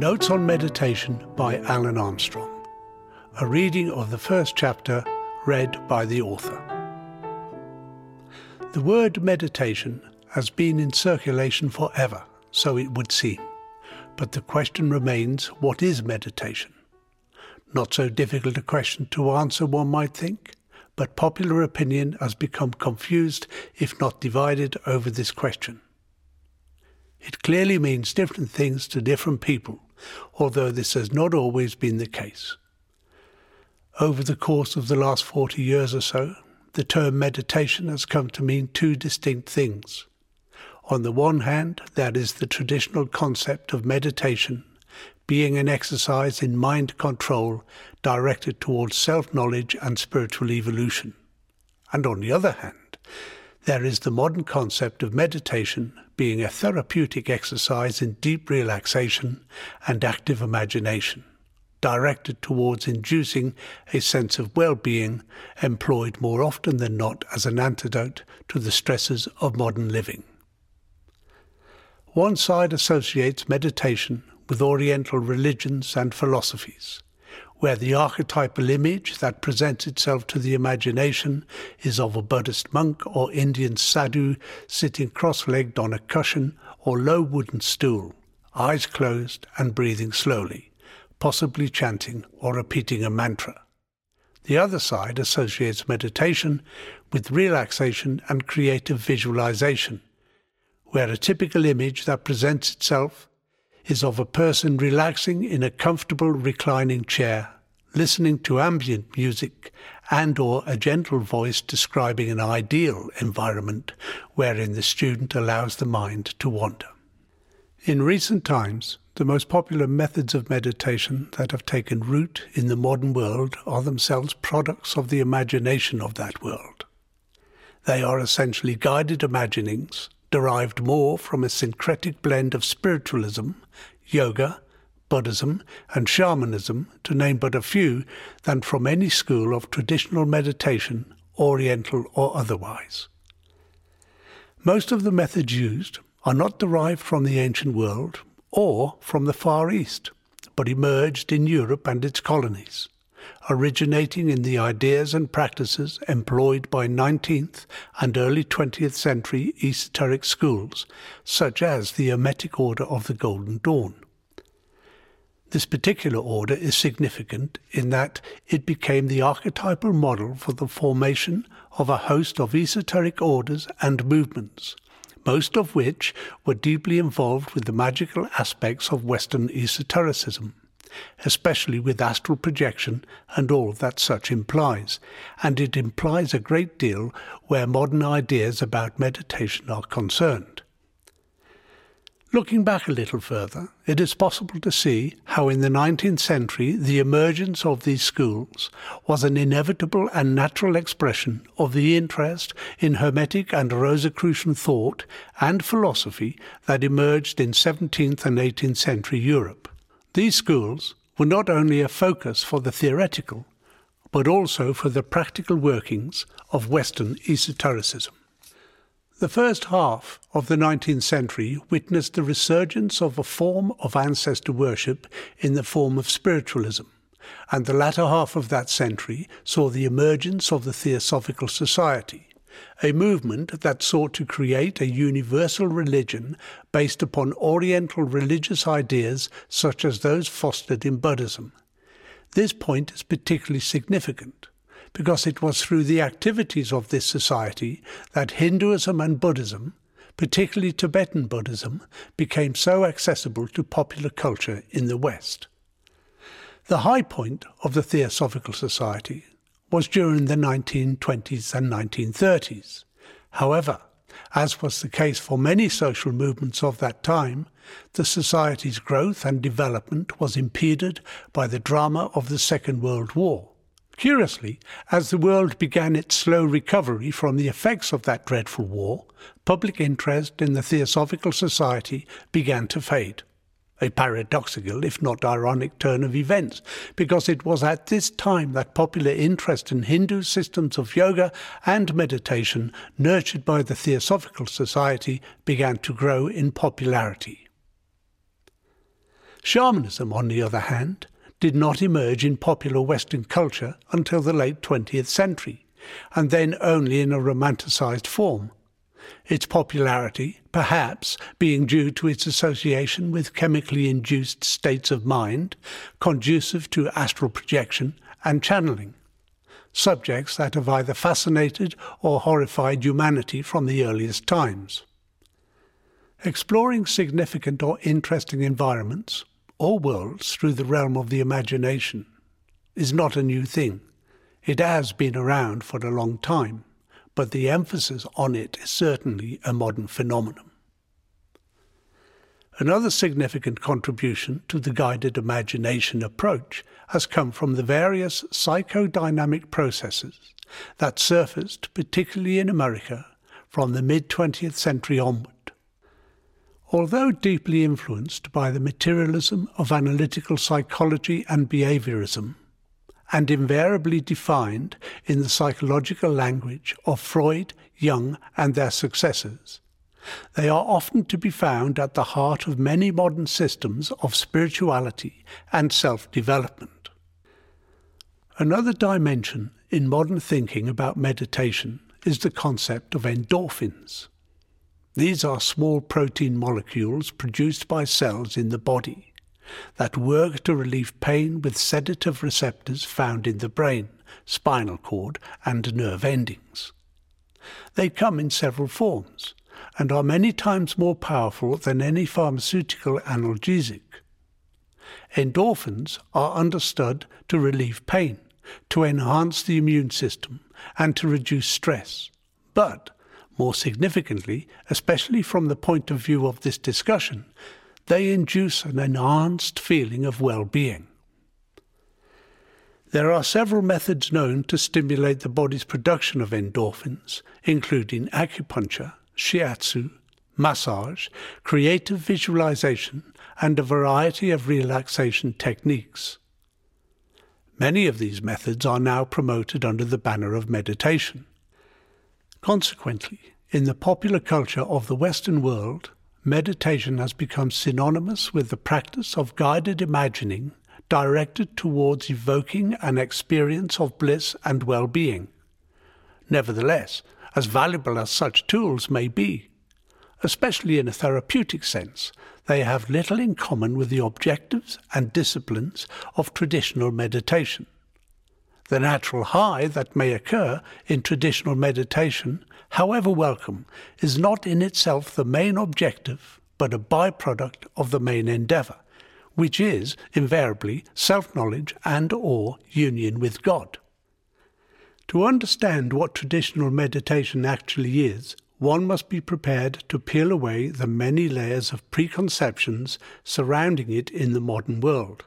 Notes on Meditation by Alan Armstrong. A reading of the first chapter read by the author. The word meditation has been in circulation forever, so it would seem. But the question remains what is meditation? Not so difficult a question to answer, one might think, but popular opinion has become confused, if not divided, over this question. It clearly means different things to different people, although this has not always been the case. Over the course of the last 40 years or so, the term meditation has come to mean two distinct things. On the one hand, that is the traditional concept of meditation being an exercise in mind control directed towards self knowledge and spiritual evolution. And on the other hand, there is the modern concept of meditation being a therapeutic exercise in deep relaxation and active imagination, directed towards inducing a sense of well being, employed more often than not as an antidote to the stresses of modern living. One side associates meditation with Oriental religions and philosophies, where the archetypal image that presents itself to the imagination is of a Buddhist monk or Indian sadhu sitting cross legged on a cushion or low wooden stool, eyes closed and breathing slowly, possibly chanting or repeating a mantra. The other side associates meditation with relaxation and creative visualization, where a typical image that presents itself is of a person relaxing in a comfortable reclining chair, listening to ambient music and or a gentle voice describing an ideal environment wherein the student allows the mind to wander. In recent times, the most popular methods of meditation that have taken root in the modern world are themselves products of the imagination of that world. They are essentially guided imaginings derived more from a syncretic blend of spiritualism, yoga, Buddhism, and shamanism, to name but a few, than from any school of traditional meditation, Oriental or otherwise. Most of the methods used are not derived from the ancient world or from the Far East, but emerged in Europe and its colonies originating in the ideas and practices employed by 19th and early 20th century esoteric schools, such as the Hermetic Order of the Golden Dawn. This particular order is significant in that it became the archetypal model for the formation of a host of esoteric orders and movements, most of which were deeply involved with the magical aspects of Western esotericism especially with astral projection and all that such implies, and it implies a great deal where modern ideas about meditation are concerned. Looking back a little further, it is possible to see how in the 19th century the emergence of these schools was an inevitable and natural expression of the interest in Hermetic and Rosicrucian thought and philosophy that emerged in 17th and 18th century Europe. These schools were not only a focus for the theoretical, but also for the practical workings of Western esotericism. The first half of the 19th century witnessed the resurgence of a form of ancestor worship in the form of spiritualism, and the latter half of that century saw the emergence of the Theosophical Society, a movement that sought to create a universal religion based upon Oriental religious ideas such as those fostered in Buddhism. This point is particularly significant because it was through the activities of this society that Hinduism and Buddhism, particularly Tibetan Buddhism, became so accessible to popular culture in the West. The high point of the Theosophical Society was during the 1920s and 1930s. However, as was the case for many social movements of that time, the society's growth and development was impeded by the drama of the Second World War. Curiously, as the world began its slow recovery from the effects of that dreadful war, public interest in the Theosophical Society began to fade a paradoxical, if not ironic, turn of events, because it was at this time that popular interest in Hindu systems of yoga and meditation, nurtured by the Theosophical Society, began to grow in popularity. Shamanism, on the other hand, did not emerge in popular Western culture until the late 20th century, and then only in a romanticized form. Its popularity, perhaps, being due to its association with chemically induced states of mind conducive to astral projection and channeling, subjects that have either fascinated or horrified humanity from the earliest times. Exploring significant or interesting environments or worlds through the realm of the imagination is not a new thing. It has been around for a long time, but the emphasis on it is certainly a modern phenomenon. Another significant contribution to the guided imagination approach has come from the various psychodynamic processes that surfaced, particularly in America, from the mid 20th century onward. Although deeply influenced by the materialism of analytical psychology and behaviorism, and invariably defined in the psychological language of Freud, Jung, and their successors, they are often to be found at the heart of many modern systems of spirituality and self development. Another dimension in modern thinking about meditation is the concept of endorphins. These are small protein molecules produced by cells in the body that work to relieve pain with sedative receptors found in the brain, spinal cord, and nerve endings. They come in several forms and are many times more powerful than any pharmaceutical analgesic. Endorphins are understood to relieve pain, to enhance the immune system, and to reduce stress. But more significantly, especially from the point of view of this discussion, they induce an enhanced feeling of well being. There are several methods known to stimulate the body's production of endorphins, including acupuncture, shiatsu, massage, creative visualization, and a variety of relaxation techniques. Many of these methods are now promoted under the banner of meditation. Consequently, in the popular culture of the Western world, meditation has become synonymous with the practice of guided imagining directed towards evoking an experience of bliss and well being. Nevertheless, as valuable as such tools may be, especially in a therapeutic sense, they have little in common with the objectives and disciplines of traditional meditation. The natural high that may occur in traditional meditation, however welcome, is not in itself the main objective, but a byproduct of the main endeavor, which is invariably self-knowledge and or union with God. To understand what traditional meditation actually is, one must be prepared to peel away the many layers of preconceptions surrounding it in the modern world.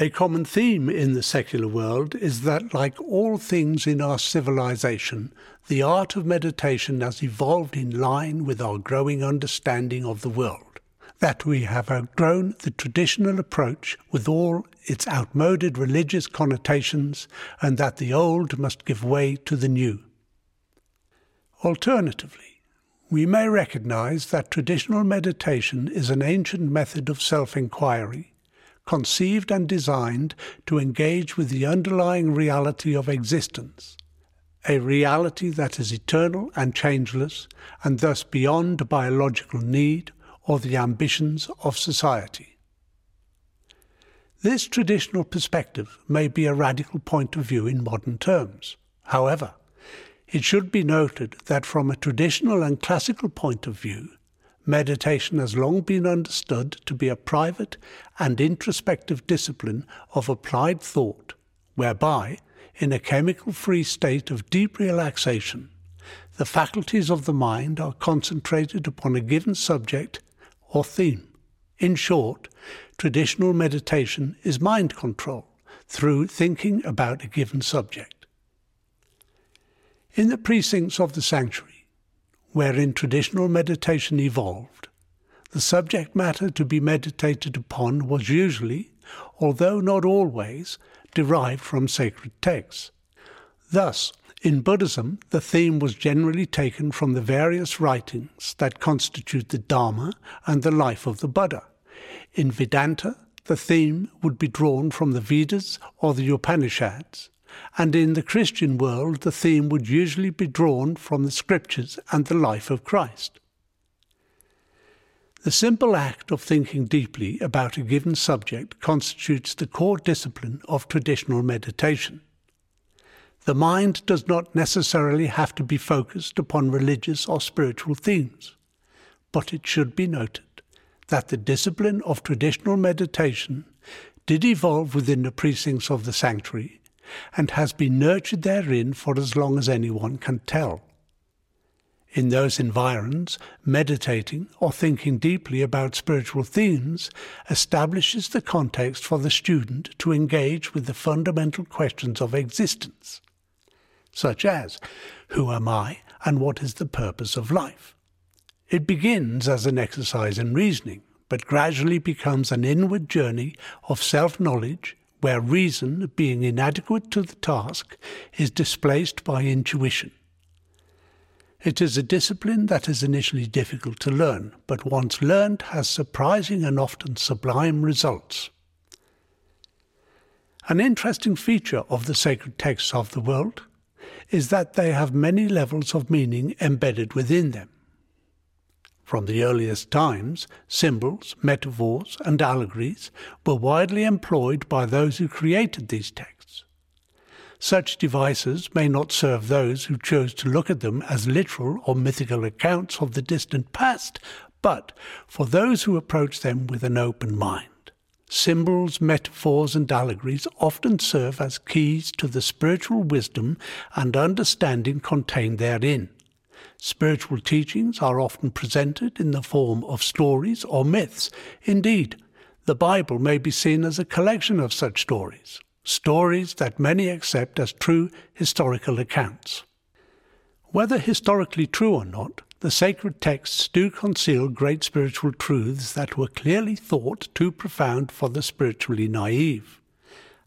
A common theme in the secular world is that, like all things in our civilization, the art of meditation has evolved in line with our growing understanding of the world. That we have outgrown the traditional approach with all its outmoded religious connotations, and that the old must give way to the new. Alternatively, we may recognize that traditional meditation is an ancient method of self inquiry conceived and designed to engage with the underlying reality of existence, a reality that is eternal and changeless, and thus beyond biological need or the ambitions of society. This traditional perspective may be a radical point of view in modern terms. However, it should be noted that from a traditional and classical point of view, Meditation has long been understood to be a private and introspective discipline of applied thought, whereby, in a chemical free state of deep relaxation, the faculties of the mind are concentrated upon a given subject or theme. In short, traditional meditation is mind control through thinking about a given subject. In the precincts of the sanctuary, wherein traditional meditation evolved, the subject matter to be meditated upon was usually, although not always, derived from sacred texts. Thus, in Buddhism, the theme was generally taken from the various writings that constitute the Dharma and the life of the Buddha, In Vedanta, the theme would be drawn from the Vedas or the Upanishads, and in the Christian world, the theme would usually be drawn from the scriptures and the life of Christ. The simple act of thinking deeply about a given subject constitutes the core discipline of traditional meditation. The mind does not necessarily have to be focused upon religious or spiritual themes, but it should be noted that the discipline of traditional meditation did evolve within the precincts of the sanctuary and has been nurtured therein for as long as anyone can tell. In those environs, meditating or thinking deeply about spiritual themes establishes the context for the student to engage with the fundamental questions of existence, such as Who am I and what is the purpose of life? It begins as an exercise in reasoning, but gradually becomes an inward journey of self knowledge where reason, being inadequate to the task, is displaced by intuition. It is a discipline that is initially difficult to learn, but once learned has surprising and often sublime results. An interesting feature of the sacred texts of the world is that they have many levels of meaning embedded within them. From the earliest times, symbols, metaphors, and allegories were widely employed by those who created these texts. Such devices may not serve those who chose to look at them as literal or mythical accounts of the distant past, but for those who approach them with an open mind. Symbols, metaphors, and allegories often serve as keys to the spiritual wisdom and understanding contained therein. Spiritual teachings are often presented in the form of stories or myths. Indeed, the Bible may be seen as a collection of such stories, stories that many accept as true historical accounts. Whether historically true or not, the sacred texts do conceal great spiritual truths that were clearly thought too profound for the spiritually naive,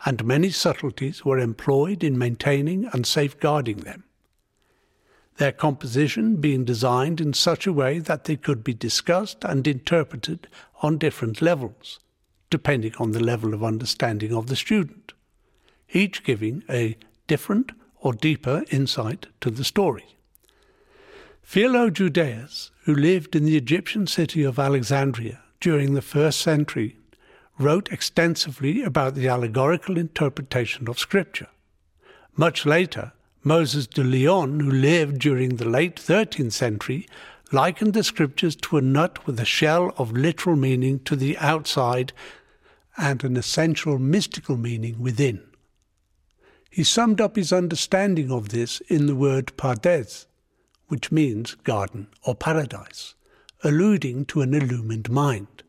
and many subtleties were employed in maintaining and safeguarding them their composition being designed in such a way that they could be discussed and interpreted on different levels, depending on the level of understanding of the student, each giving a different or deeper insight to the story. Philo Judaeus, who lived in the Egyptian city of Alexandria during the first century, wrote extensively about the allegorical interpretation of Scripture. Much later, Moses de Leon, who lived during the late 13th century, likened the scriptures to a nut with a shell of literal meaning to the outside and an essential mystical meaning within. He summed up his understanding of this in the word pardes, which means garden or paradise, alluding to an illumined mind.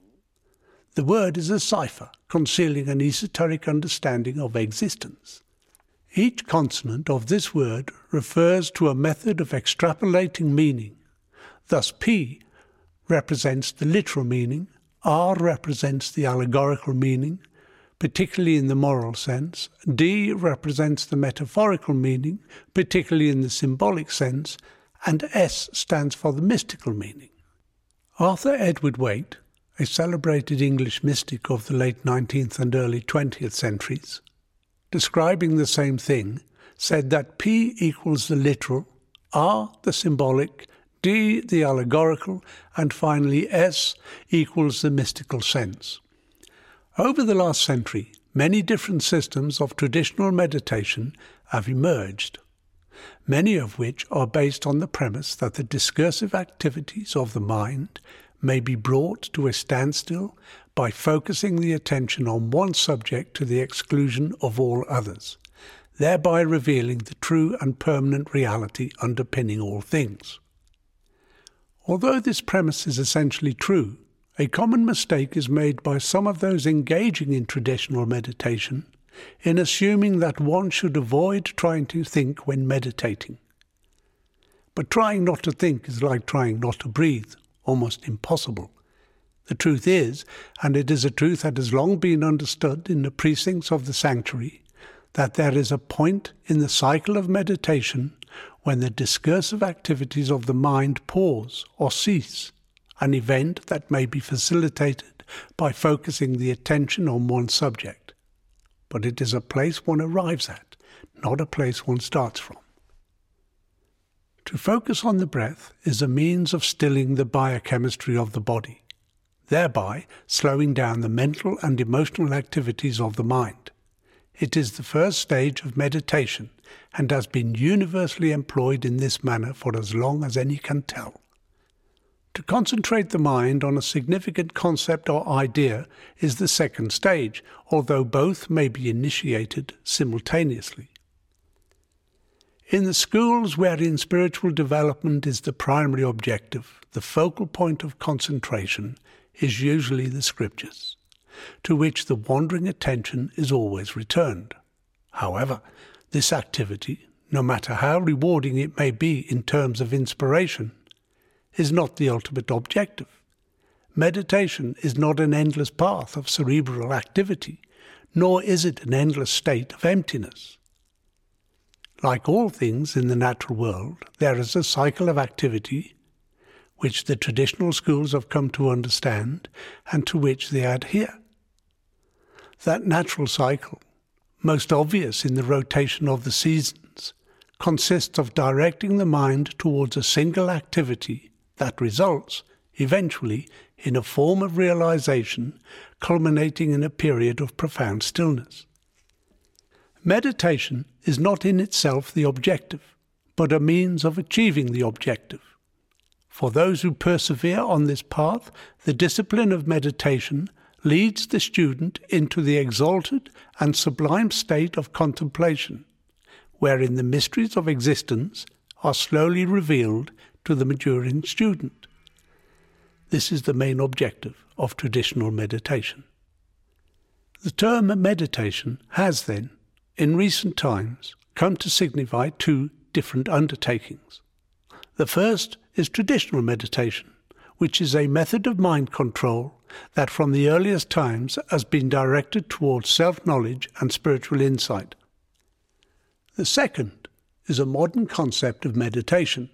The word is a cipher concealing an esoteric understanding of existence. Each consonant of this word refers to a method of extrapolating meaning. Thus, P represents the literal meaning, R represents the allegorical meaning, particularly in the moral sense, D represents the metaphorical meaning, particularly in the symbolic sense, and S stands for the mystical meaning. Arthur Edward Waite, a celebrated English mystic of the late 19th and early 20th centuries, describing the same thing, said that P equals the literal, R the symbolic, D the allegorical, and finally S equals the mystical sense. Over the last century, many different systems of traditional meditation have emerged, many of which are based on the premise that the discursive activities of the mind may be brought to a standstill by focusing the attention on one subject to the exclusion of all others, thereby revealing the true and permanent reality underpinning all things. Although this premise is essentially true, a common mistake is made by some of those engaging in traditional meditation in assuming that one should avoid trying to think when meditating. But trying not to think is like trying not to breathe, almost impossible. The truth is, and it is a truth that has long been understood in the precincts of the sanctuary, that there is a point in the cycle of meditation when the discursive activities of the mind pause or cease, an event that may be facilitated by focusing the attention on one subject. But it is a place one arrives at, not a place one starts from. To focus on the breath is a means of stilling the biochemistry of the body, thereby slowing down the mental and emotional activities of the mind. It is the first stage of meditation and has been universally employed in this manner for as long as any can tell. To concentrate the mind on a significant concept or idea is the second stage, although both may be initiated simultaneously. In the schools wherein spiritual development is the primary objective, the focal point of concentration is usually the scriptures, to which the wandering attention is always returned. However, this activity, no matter how rewarding it may be in terms of inspiration, is not the ultimate objective. Meditation is not an endless path of cerebral activity, nor is it an endless state of emptiness. Like all things in the natural world, there is a cycle of activity which the traditional schools have come to understand and to which they adhere. That natural cycle, most obvious in the rotation of the seasons, consists of directing the mind towards a single activity that results, eventually, in a form of realization culminating in a period of profound stillness. Meditation is not in itself the objective, but a means of achieving the objective. For those who persevere on this path, the discipline of meditation leads the student into the exalted and sublime state of contemplation, wherein the mysteries of existence are slowly revealed to the maturing student. This is the main objective of traditional meditation. The term meditation has, then, in recent times come to signify two different undertakings. The first is traditional meditation, which is a method of mind control that from the earliest times has been directed towards self knowledge and spiritual insight. The second is a modern concept of meditation,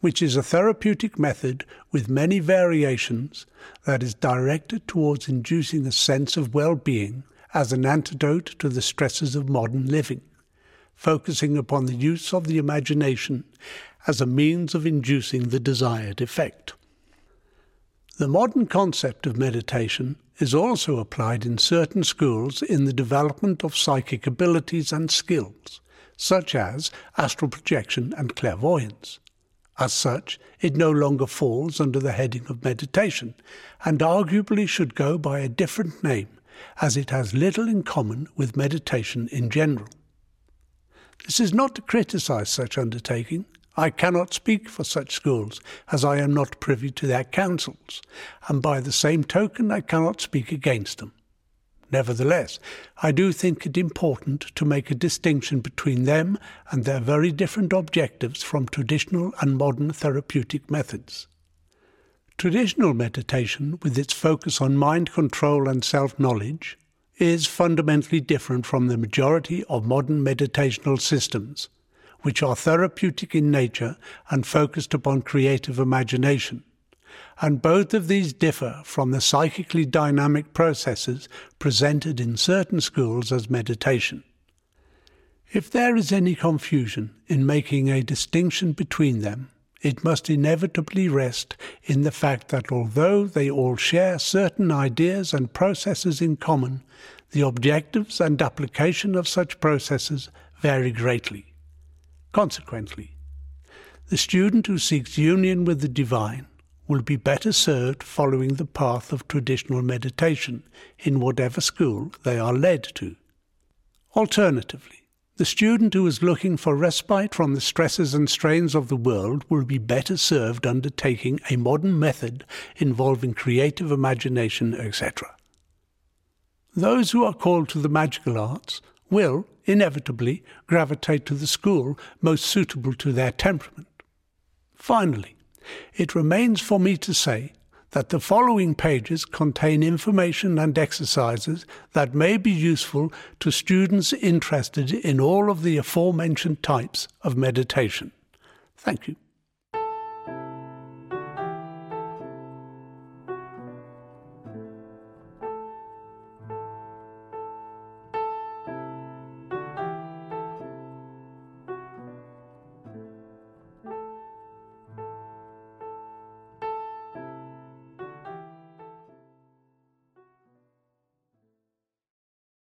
which is a therapeutic method with many variations that is directed towards inducing a sense of well being as an antidote to the stresses of modern living, focusing upon the use of the imagination as a means of inducing the desired effect. The modern concept of meditation is also applied in certain schools in the development of psychic abilities and skills, such as astral projection and clairvoyance. As such, it no longer falls under the heading of meditation, and arguably should go by a different name as it has little in common with meditation in general. This is not to criticize such undertaking. I cannot speak for such schools, as I am not privy to their councils, and by the same token I cannot speak against them. Nevertheless, I do think it important to make a distinction between them and their very different objectives from traditional and modern therapeutic methods. Traditional meditation, with its focus on mind control and self knowledge, is fundamentally different from the majority of modern meditational systems, which are therapeutic in nature and focused upon creative imagination. And both of these differ from the psychically dynamic processes presented in certain schools as meditation. If there is any confusion in making a distinction between them, it must inevitably rest in the fact that although they all share certain ideas and processes in common, the objectives and application of such processes vary greatly. Consequently, the student who seeks union with the divine will be better served following the path of traditional meditation in whatever school they are led to. Alternatively, the student who is looking for respite from the stresses and strains of the world will be better served undertaking a modern method involving creative imagination, etc. Those who are called to the magical arts will, inevitably, gravitate to the school most suitable to their temperament. Finally, it remains for me to say that the following pages contain information and exercises that may be useful to students interested in all of the aforementioned types of meditation. Thank you.